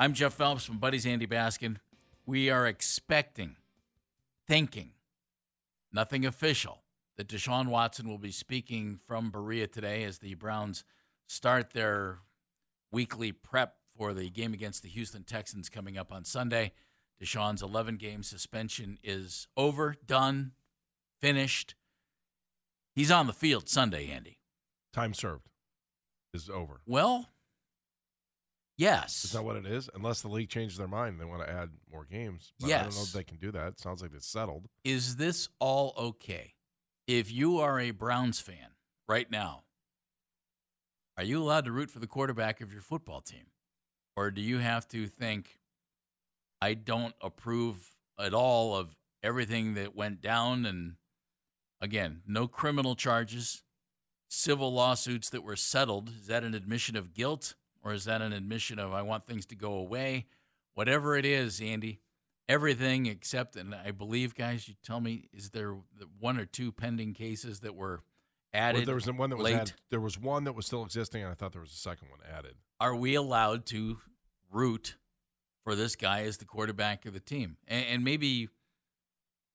I'm Jeff Phelps from Buddy's Andy Baskin. We are expecting, thinking, nothing official, that Deshaun Watson will be speaking from Berea today as the Browns start their weekly prep for the game against the Houston Texans coming up on Sunday. Deshaun's 11 game suspension is over, done, finished. He's on the field Sunday, Andy. Time served is over. Well, yes. Is that what it is? Unless the league changes their mind and they want to add more games. But I don't know if they can do that. It sounds like it's settled. Is this all okay? If you are a Browns fan right now, are you allowed to root for the quarterback of your football team? Or do you have to think, I don't approve at all of everything that went down? And again, no criminal charges, civil lawsuits that were settled. Is that an admission of guilt? Or is that an admission of, I want things to go away? Whatever it is, Andy, everything except, and I believe, guys, you tell me, is there one or two pending cases that were added? Well, there was one that was late? added. There was one that was still existing, and I thought there was a second one added. Are we allowed to root for this guy as the quarterback of the team? And, and maybe,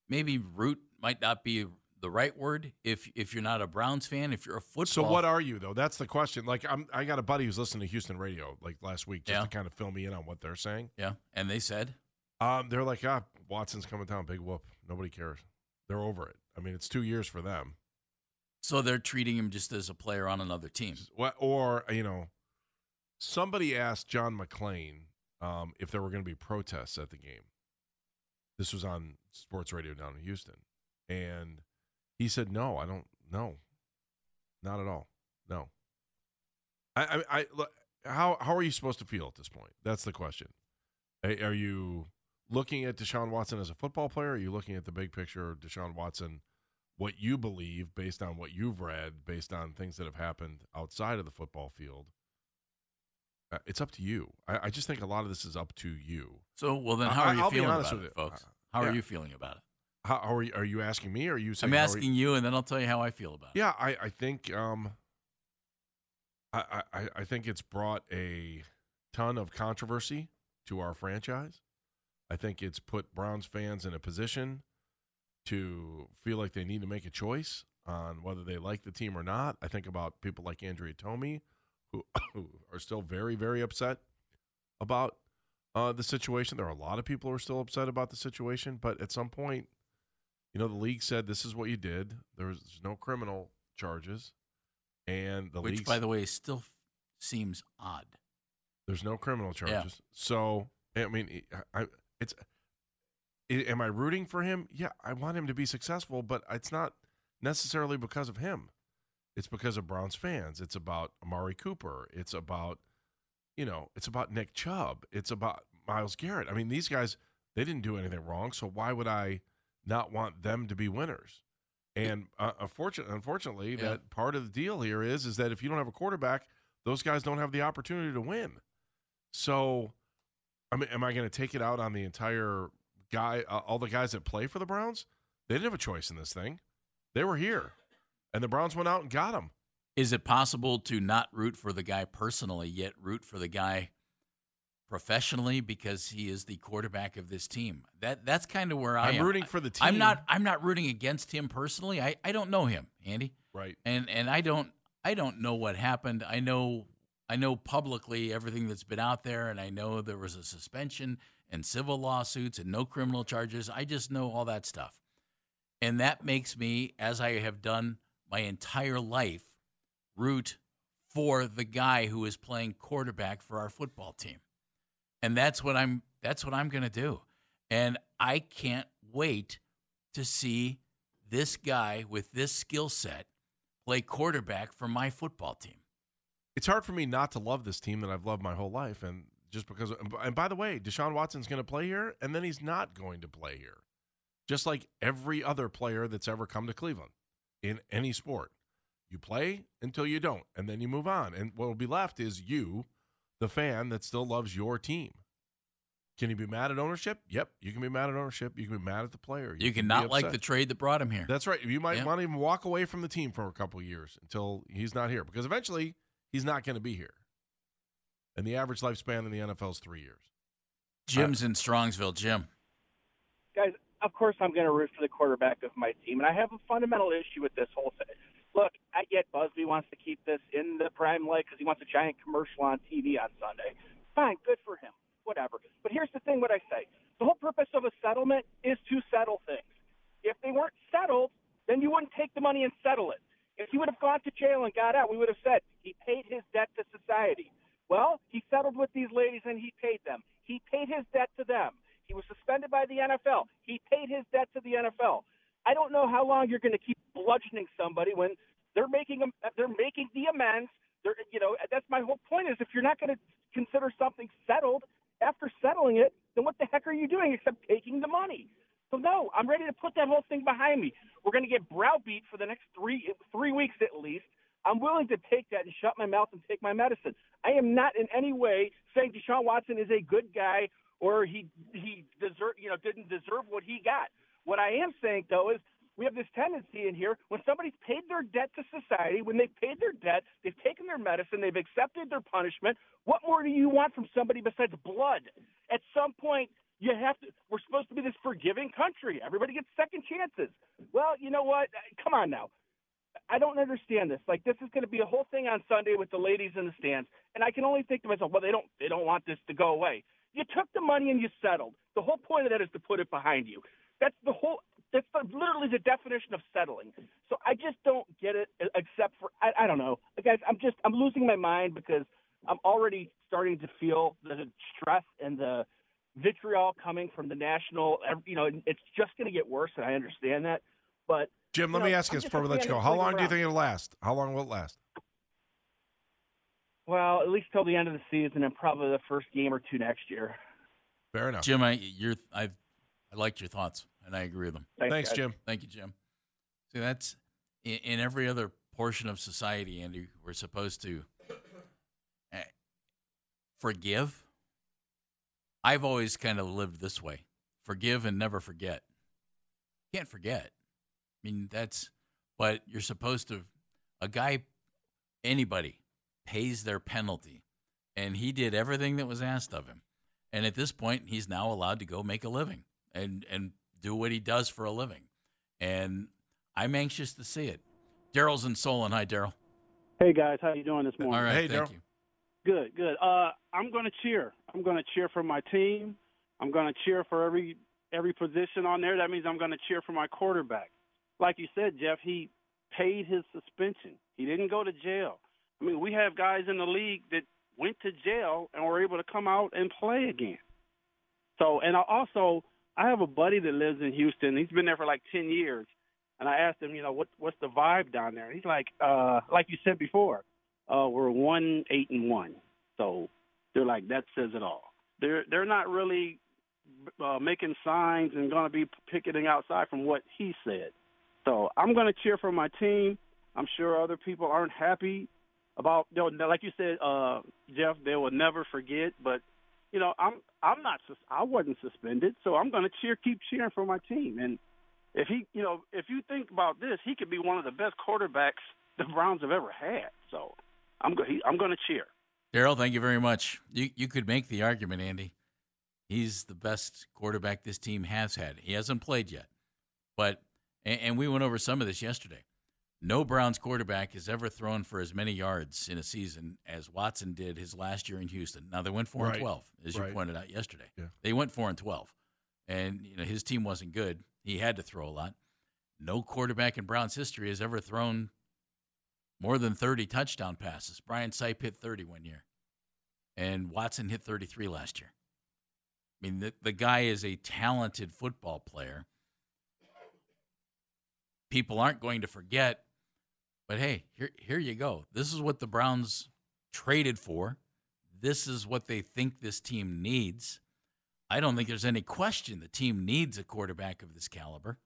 maybe root might not be the right word if if you're not a Browns fan. If you're a football, So what are you though? That's the question. Like I'm, I got a buddy who's listening to Houston radio like last week just Yeah. to kind of fill me in on what they're saying. yeah? And they said, Um, they're like, ah, Watson's coming down, big whoop. Nobody cares. They're over it. I mean, it's two years for them. so they're treating him just as a player on another team. What- Or you know, somebody asked John McClain um, if there were going to be protests at the game. This was on sports radio down in Houston, and he said, "No, I don't. No, not at all. No." I, I, I look. How how are you supposed to feel at this point? That's the question. Are you looking at Deshaun Watson as a football player? Are you looking at the big picture of Deshaun Watson, what you believe based on what you've read, based on things that have happened outside of the football field? Uh, it's up to you. I, I just think a lot of this is up to you. So well, then how are you I'll feeling about it, folks? How are you feeling about it? How, how are you? Are you asking me? Or are you saying? I'm how are you- asking you, and then I'll tell you how I feel about it. Yeah, I, I think um, I, I I think it's brought a ton of controversy to our franchise. I think it's put Browns fans in a position to feel like they need to make a choice on whether they like the team or not. I think about people like Andrea Tomey, who, who are still very, very upset about uh, the situation. There are a lot of people who are still upset about the situation, but at some point, you know, the league said this is what you did. There was there's no criminal charges, and the Which, league by the way, still f- seems odd. there's no criminal Yeah. charges. So I mean, I, I- it's. i am I rooting for him? Yeah, I want him to be successful, but it's not necessarily because of him. It's because of Browns fans. It's about Amari Cooper. It's about, you know, it's about Nick Chubb. It's about Myles Garrett. I mean, these guys they didn't do anything wrong. So why would I not want them to be winners? And uh, unfortunately, unfortunately, Yeah. that part of the deal here is is that if you don't have a quarterback, those guys don't have the opportunity to win. So, I mean, am I going to take it out on the entire guy, uh, all the guys that play for the Browns? They didn't have a choice in this thing. They were here, and the Browns went out and got them. Is it possible to not root for the guy personally, yet root for the guy professionally because he is the quarterback of this team? That that's kind of where I I'm am. rooting for the team. I'm not. I'm not rooting against him personally. I, I don't know him, Andy, right. and and I don't I don't know what happened. I know I know publicly everything that's been out there, and I know there was a suspension and civil lawsuits and no criminal charges. I just know all that stuff, and that makes me, as I have done my entire life, root for the guy who is playing quarterback for our football team. And that's what I'm that's what I'm going to do. And I can't wait to see this guy with this skill set play quarterback for my football team. It's hard for me not to love this team that I've loved my whole life, and just because. And by the way, Deshaun Watson's going to play here, and then he's not going to play here, just like every other player that's ever come to Cleveland in any sport. You play until you don't, and then you move on. And what will be left is you, the fan that still loves your team. Can you be mad at ownership? Yep, you can be mad at ownership. You can be mad at the player. You, can can not like the trade that brought him here. That's right. You might Yeah. want to even walk away from the team for a couple of years until he's not here, because eventually he's not going to be here. And the average lifespan in the NFL is three years. Jim's in Strongsville. Jim. Guys, of course I'm going to root for the quarterback of my team, and I have a fundamental issue with this whole thing. Look, I get Buzbee wants to keep this in the prime light because he wants a giant commercial on TV on Sunday. Fine, good for him. Whatever. But here's the thing: what I say. The whole purpose of a settlement is to settle things. If they weren't settled, then you wouldn't take the money and settle it. If he would have gone to jail and got out, we would have said he paid his debt to society. Well, he settled with these ladies and he paid them. He paid his debt to them. He was suspended by the NFL. He paid his debt to the NFL. I don't know how long you're going to keep bludgeoning somebody when they're making them, they're making the amends. They're, you know, that's my whole point is if you're not going to consider something settled after settling it, then what the heck are you doing except taking the money? So no, I'm ready to put that whole thing behind me. We're going to get browbeat for the next three three weeks at least. I'm willing to take that and shut my mouth and take my medicine. I am not in any way saying Deshaun Watson is a good guy or he he deserve you know didn't deserve what he got. What I am saying though is we have this tendency in here when somebody's paid their debt to society, when they've paid their debt, they've taken their medicine, they've accepted their punishment. What more do you want from somebody besides blood? At some point, you have to. We're supposed to be this forgiving country. Everybody gets second chances. Well, you know what? Come on now. I don't understand this. Like this is going to be a whole thing on Sunday with the ladies in the stands, and I can only think to myself, well, they don't they don't want this to go away. You took the money and you settled. The whole point of that is to put it behind you. That's the whole. That's the, literally the definition of settling. So I just don't get it. Except for I, I don't know, guys. I'm just I'm losing my mind because I'm already starting to feel the stress and the vitriol coming from the national. You know, it's just going to get worse, and I understand that. But Jim, let you me ask you this before we let you go. How playing long do you think it'll last? How long will it last? Well, at least till the end of the season, and probably the first game or two next year. Fair enough. Jim, I you're I I liked your thoughts and I agree with them. Thanks, guys. Jim. Thank you, Jim. See, that's in, in every other portion of society, Andy. We're supposed to eh, forgive. I've always kind of lived this way: forgive and never forget. Can't forget. I mean, that's. But you're supposed to. A guy, anybody, pays their penalty, and he did everything that was asked of him. And at this point, he's now allowed to go make a living and and do what he does for a living. And I'm anxious to see it. Daryl's in Solon. Hi, Daryl. Hey guys, how you doing this morning? All right, Hey, thank Daryl. you. Good, good. Uh, I'm going to cheer. I'm going to cheer for my team. I'm going to cheer for every every position on there. That means I'm going to cheer for my quarterback. Like you said, Jeff, he paid his suspension. He didn't go to jail. I mean, we have guys in the league that went to jail and were able to come out and play again. So, and I also I have a buddy that lives in Houston. He's been there for like 10 years. And I asked him, you know, what what's the vibe down there? And He's like, uh, like you said before, uh, we're one eight and one. So they're like that says it all. They're they're not really uh, making signs and going to be picketing outside from what he said. So I'm going to cheer for my team. I'm sure other people aren't happy about they'll like you said, uh, Jeff. They will never forget. But you know, I'm I'm not I wasn't suspended, so I'm going to cheer, keep cheering for my team. And if he, you know, if you think about this, he could be one of the best quarterbacks the Browns have ever had. So I'm go- I'm going to cheer. Daryl, thank you very much. You you could make the argument, Andy. He's the best quarterback this team has had. He hasn't played yet, but and, and we went over some of this yesterday. No Browns quarterback has ever thrown for as many yards in a season as Watson did his last year in Houston. Now they went four Right. and twelve, as you pointed out yesterday. Yeah. They went four and twelve, and you know his team wasn't good. He had to throw a lot. No quarterback in Browns history has ever thrown more than 30 touchdown passes. Brian Sipe hit 30 one year, and Watson hit 33 last year. I mean, the, the guy is a talented football player. People aren't going to forget, but hey, here, here you go. This is what the Browns traded for. This is what they think this team needs. I don't think there's any question the team needs a quarterback of this caliber.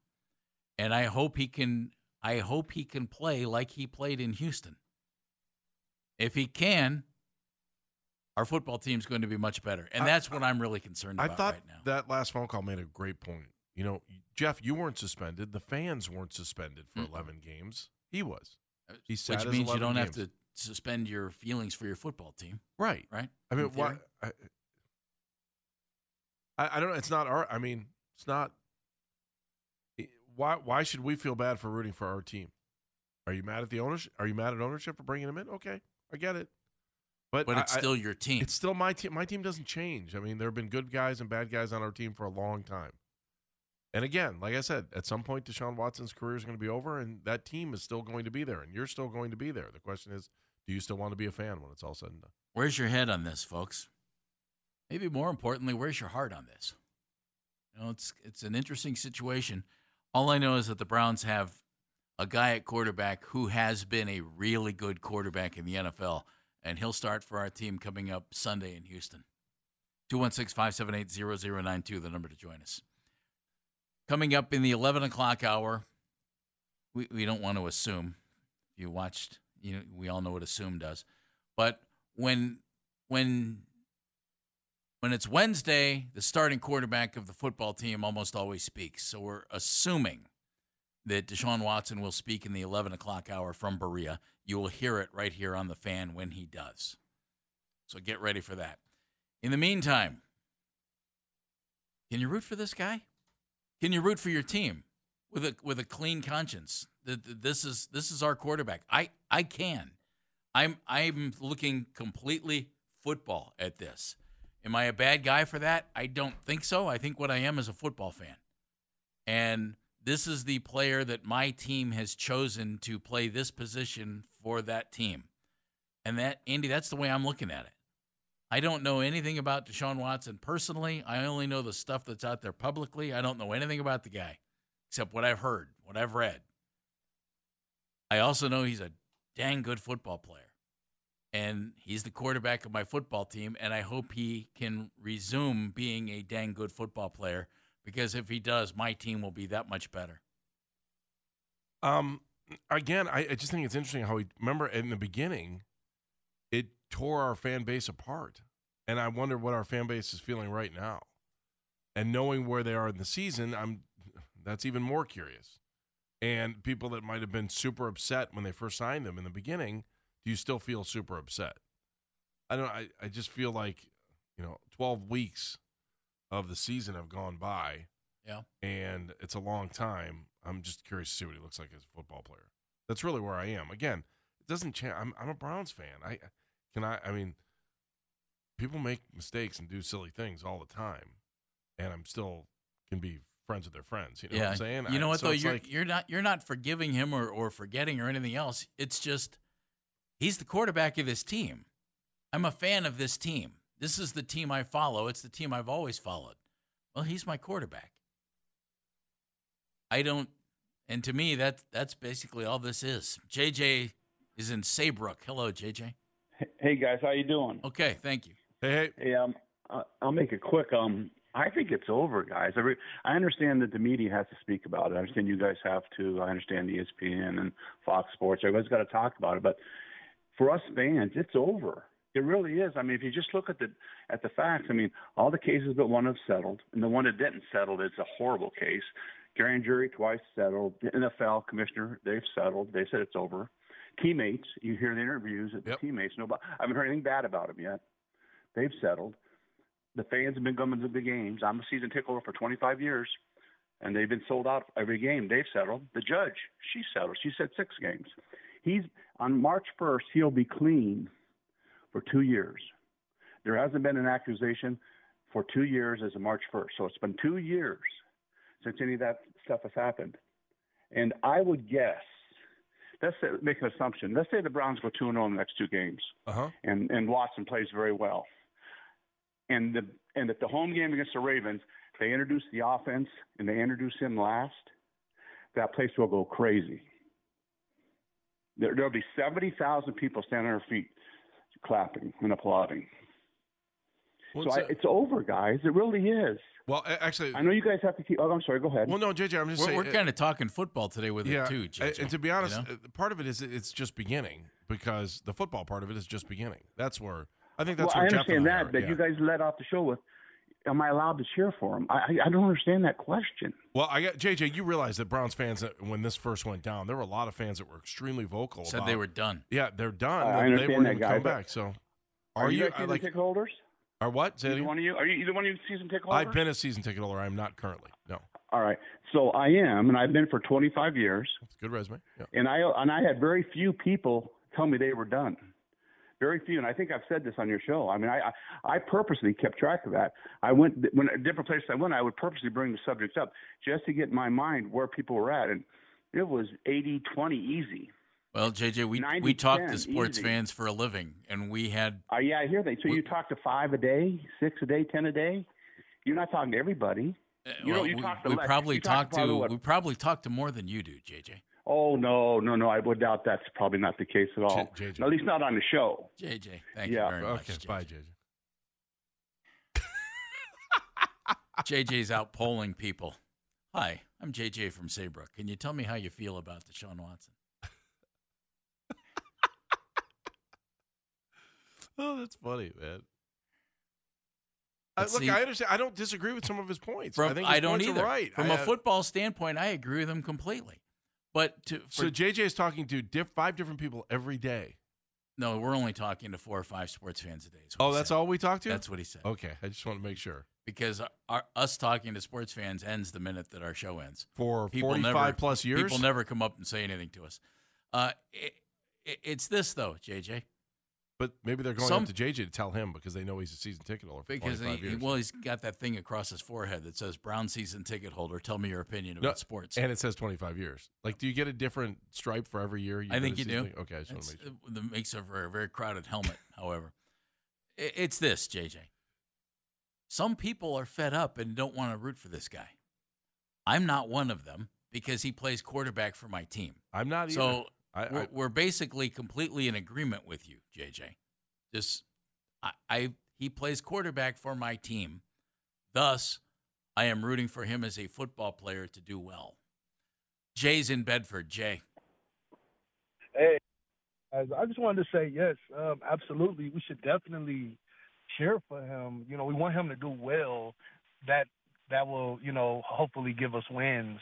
And I hope he can I hope he can play like he played in Houston. If he can, our football team's going to be much better. And I- that's what I'm really concerned I about thought right now. that last phone call made a great point. You know, Jeff, you weren't suspended. The fans weren't suspended for Mm-mm. 11 games. He was. Which means you don't have to suspend your feelings for your football team, Right. right? I mean, why? I, I, don't know. It's not our. I mean, it's not. it- Why? Why should we feel bad for rooting for our team? Are you mad at the ownership? Are you mad at ownership for bringing him in? Okay, I get it. But, But it's I- still your team. it's still my team. My team doesn't change. I mean, there have been good guys and bad guys on our team for a long time. And again, like I said, at some point, Deshaun Watson's career is going to be over, and that team is still going to be there, and you're still going to be there. The question is, do you still want to be a fan when it's all said and done? Where's your head on this, folks? Maybe more importantly, where's your heart on this? You know, it's it's an interesting situation. All I know is that the Browns have a guy at quarterback who has been a really good quarterback in the NFL, and he'll start for our team coming up Sunday in Houston. 216 578 0092, the number to join us. Coming up in the 11 o'clock hour, we, we don't want to assume. You watched, you know, we all know what assume does. But when when when it's Wednesday, the starting quarterback of the football team almost always speaks. So we're assuming that Deshaun Watson will speak in the 11 o'clock hour from Berea. You will hear it right here on the fan when he does. So get ready for that. In the meantime, can you root for this guy? Can you root for your team with a with a clean conscience? That this is this is our quarterback. I I can. I'm I'm looking completely football at this. Am I a bad guy for that? I don't think so. I think what I am is a football fan. And this is the player that my team has chosen to play this position for that team. And that Andy, that's the way I'm looking at it. I don't know anything about Deshaun Watson personally. I only know the stuff that's out there publicly. I don't know anything about the guy except what I've heard, what I've read. I also know he's a dang good football player. And he's the quarterback of my football team. And I hope he can resume being a dang good football player because if he does, my team will be that much better. Um, again, I, I just think it's interesting how we remember in the beginning, tore our fan base apart, and I wonder what our fan base is feeling right now. And knowing where they are in the season, I'm that's even more curious. And people that might have been super upset when they first signed them in the beginning, do you still feel super upset? I don't. I, I just feel like, you know, twelve weeks of the season have gone by Yeah. and it's a long time. I'm just curious to see what he looks like as a football player. That's really where I am. Again, it doesn't change. I'm, I'm a Browns fan. I can I. I mean, people make mistakes and do silly things all the time, and I'm still can be friends with their friends. You know yeah. what I'm saying? You know I- what so though? You're like- you're not you're not forgiving him or, or forgetting or anything else. It's just he's the quarterback of this team. I'm a fan of this team. This is the team I follow. It's the team I've always followed. Well, he's my quarterback. I don't and to me that that's basically all this is. JJ is in Saybrook. Hello, JJ. Hey guys, how you doing? Okay, thank you. hey, hey, Hey, um, I- I'll make it quick. Um, I think it's over, guys. I, re- I understand that the media has to speak about it. I understand you guys have to. I understand ESPN and Fox Sports. Everybody's got to talk about it. But for us fans, it's over. It really is. I mean, if you just look at the at the facts, I mean, all the cases but one have settled, and the one that didn't settle is a horrible case. Grand jury twice settled. The NFL commissioner, they've settled. They said it's over. Teammates, you hear the interviews of the Yep. teammates. Nobody, I haven't heard anything bad about them yet. They've settled. The fans have been coming to the games. I'm a season tickler for 25 years, and they've been sold out every game. They've settled. The judge, she settled. She said six games. He's on March 1st. He'll be clean for two years. There hasn't been an accusation for two years as of March 1st. So it's been two years since any of that stuff has happened. And I would guess, let's say, make an assumption. Let's say the Browns go 2 0 in the next two games uh huh. and and Watson plays very well. And the and if the home game against the Ravens, they introduce the offense and they introduce him last, that place will go crazy. There, there'll be seventy thousand people standing on their feet, clapping and applauding. Well, so I, it's over, guys. It really is. Well, actually, I know you guys have to keep. Oh, I'm sorry. Go ahead. well, no, JJ, I'm just We're, saying. we're kind of talking football today with yeah, it too, JJ. and to be you honest, know? uh, part of it is it's just beginning because the football part of it is just beginning. That's where I think that's well, I where Jeff and understand I that, are, but yeah. you guys led off the show with. Am I allowed to cheer for him? I I, I don't understand that question. Well, I got JJ. You realize that Browns fans, uh, when this first went down, there were a lot of fans that were extremely vocal. said about, they were done. Yeah, they're done. I They- they understand wouldn't that, even guy, come back. So, Are, you, you guys season like? ticket holders? Or what? Say Either one of you? Are you either one of you season ticket holder? I've been a season ticket holder. I'm not currently. No. All right. So I am, and I've been for 25 years. That's a good resume. Yeah. And I and I had very few people tell me they were done. Very few, and I think I've said this on your show. I mean, I I, I purposely kept track of that. I went when different places I went, I would purposely bring the subjects up just to get in my mind where people were at, and it was 80-20 easy. Well, JJ, we 90, we talk 10, to sports easy. fans for a living, and we had Uh, yeah, I hear that. So We- you talk to five a day, six a day, ten a day. You're not talking to everybody. uh, You know, you we, talk to we Lex- probably you talk talked to to what- we probably talked to more than you do, JJ. Oh no, no, no! I would doubt that's probably not the case at all. J- JJ. At least not on the show. JJ, thank Yeah. you very Okay. much. Bye, JJ. JJ. JJ's out polling people. Hi, I'm JJ from Saybrook. Can you tell me how you feel about Deshaun Watson? Oh, that's funny, man. I, look, see- I understand. I don't disagree with some of his points. From, I think his don't either. Right. From a a football standpoint, I agree with him completely. But to, for, So JJ is talking to diff, five different people every day. no, we're only talking to four or five sports fans a day. Oh, that's said. all we talk to. That's what he said. okay. I just want to make sure. Because our, us talking to sports fans ends the minute that our show ends. For People forty-five never- plus years, People never come up and say anything to us. Uh, it, it, it's this though, JJ. But maybe they're going Some- up to JJ to tell him because they know he's a season ticket holder for Because 25 he, years. well, he's got that thing across his forehead that says "Brown season ticket holder." Tell me your opinion No, about sports. and it says 25 years. Like, do you get a different stripe for every year? I think you do. ticket- Okay, I just want to make sure. Uh, that makes it for a very crowded helmet. however, it's this, JJ. Some people are fed up and don't want to root for this guy. I'm not one of them because he plays quarterback for my team. I'm not. Either. So I, we're, I, we're basically completely in agreement with you, JJ. Just I, I he plays quarterback for my team. Thus, I am rooting for him as a football player to do well. Jay's in Bedford. Jay. Hey, as I just wanted to say yes, um, absolutely. We should definitely cheer for him. You know, we want him to do well. That that will, you know, hopefully give us wins.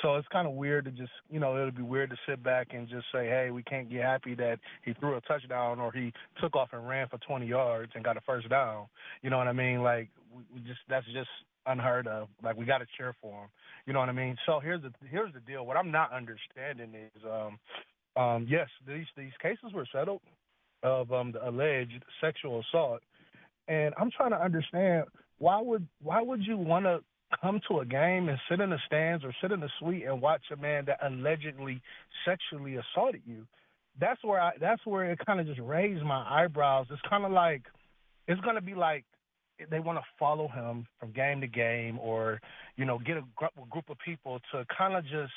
So it's kind of weird to just, you know, it'll be weird to sit back and just say, hey, we can't get happy that he threw a touchdown or he took off and ran for 20 yards and got a first down. You know what I mean? Like, we, just that's just unheard of. Like, we got to cheer for him. You know what I mean? So here's the here's the deal. What I'm not understanding is, um, um, yes, these these cases were settled of um, the alleged sexual assault, and I'm trying to understand why would why would you want to come to a game and sit in the stands or sit in the suite and watch a man that allegedly sexually assaulted you? That's where I that's where it kind of just raised my eyebrows. It's kind of like it's gonna be like they want to follow him from game to game or you know get a gr- group of people to kind of just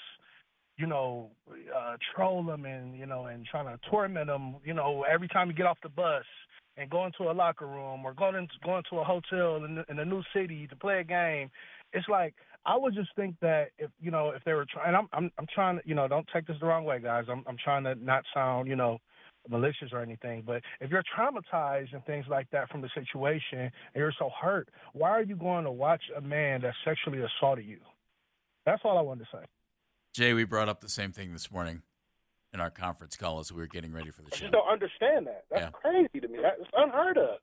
you know, uh, troll him and you know, and trying to torment him, you know, every time you get off the bus and going to a locker room or going into go into a hotel in, in a new city to play a game. It's like I would just think that if you know if they were trying, I'm I'm I'm trying to you know don't take this the wrong way, guys. I'm I'm trying to not sound you know malicious or anything, but if you're traumatized and things like that from the situation and you're so hurt, why are you going to watch a man that sexually assaulted you? That's all I wanted to say. Jay, we brought up the same thing this morning in our conference call as we were getting ready for the I show. just don't understand that. That's Yeah. crazy to me. That's unheard of.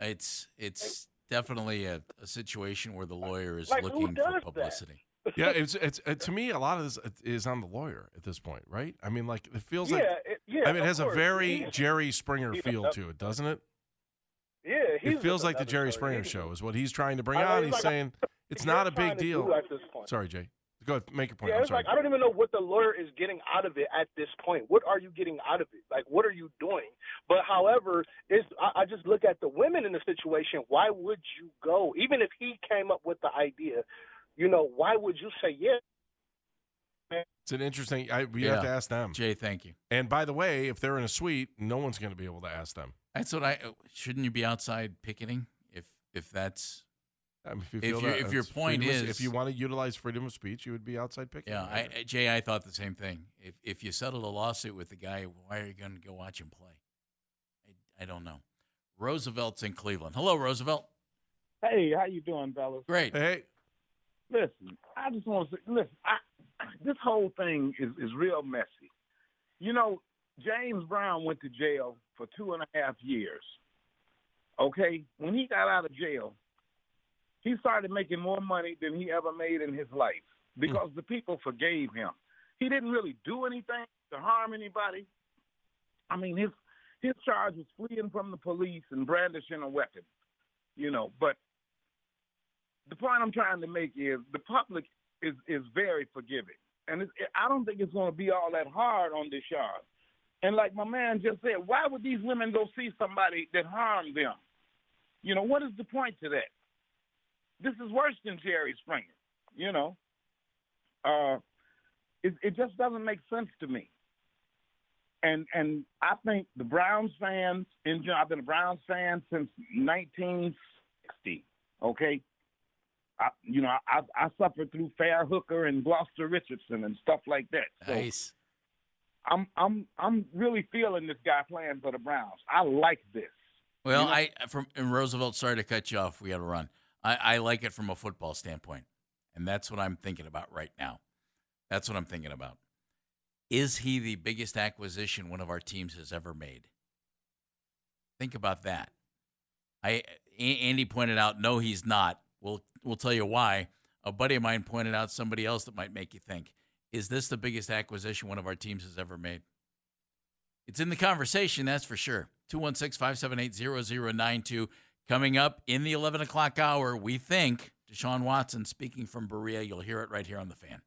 It's it's definitely a, a situation where the lawyer is Like, looking does for that? publicity. yeah, it's it's uh, to me a lot of this is on the lawyer at this point, right? I mean, like it feels yeah, like it, yeah. I mean, it of has a very Yeah. Jerry Springer feel to it, doesn't it? Yeah, It feels like the Jerry. Springer show is what he's trying to bring I mean, on. it's He's like- saying it's You're not a big deal. at this point. Sorry, Jay. Go ahead, make your point. Yeah, I'm it's sorry. like I don't even know what the lawyer is getting out of it at this point. What are you getting out of it? Like, what are you doing? But however, is I, I just look at the women in the situation. Why would you go? Even if he came up with the idea, you know, why would you say yes? It's an interesting. I, we Yeah. have to ask them. Jay, thank you. And by the way, if they're in a suite, no one's going to be able to ask them. That's what I shouldn't you be outside picketing if if that's I mean, if, you If feel your- that if your point freedom is- if you want to utilize freedom of speech, you would be outside picking. yeah. I, I- Jay, I thought the same thing. If if you settled a lawsuit with the guy, why are you going to go watch him play? I, I don't know. Roosevelt's in Cleveland. Hello, Roosevelt. Hey, how you doing, fellas? Great. hey, Listen, I just want to say, listen, I, this whole thing is, is real messy. You know, James Brown went to jail for two and a half years. Okay, when he got out of jail, he started making more money than he ever made in his life hmm. because the people forgave him. He didn't really do anything to harm anybody. I mean, his his charge was fleeing from the police and brandishing a weapon, you know. But the point I'm trying to make is the public is is very forgiving, and it's, I don't think it's going to be all that hard on Deshaun. And like my man just said, why would these women go see somebody that harmed them? You know, what is the point to that? This is worse than Jerry Springer. You know, uh, it, it just doesn't make sense to me. And and I think the Browns fans, in general, I've been a Browns fan since 1960. Okay, I, you know, I, I suffered through Fair Hooker and Gloster Richardson and stuff like that. So Nice. I'm I'm I'm really feeling this guy playing for the Browns. I like this. Well, You know- I from and Roosevelt. Sorry to cut you off. We got to run. I, I like it from a football standpoint, and that's what I'm thinking about right now. That's what I'm thinking about. Is he the biggest acquisition one of our teams has ever made? Think about that. I Andy pointed out, no, he's not. We'll we'll tell you why. A buddy of mine pointed out somebody else that might make you think. Is this the biggest acquisition one of our teams has ever made? It's in the conversation, that's for sure. 216 578 0092. Coming up in the 11 o'clock hour, we think Deshaun Watson speaking from Berea. You'll hear it right here on the fan.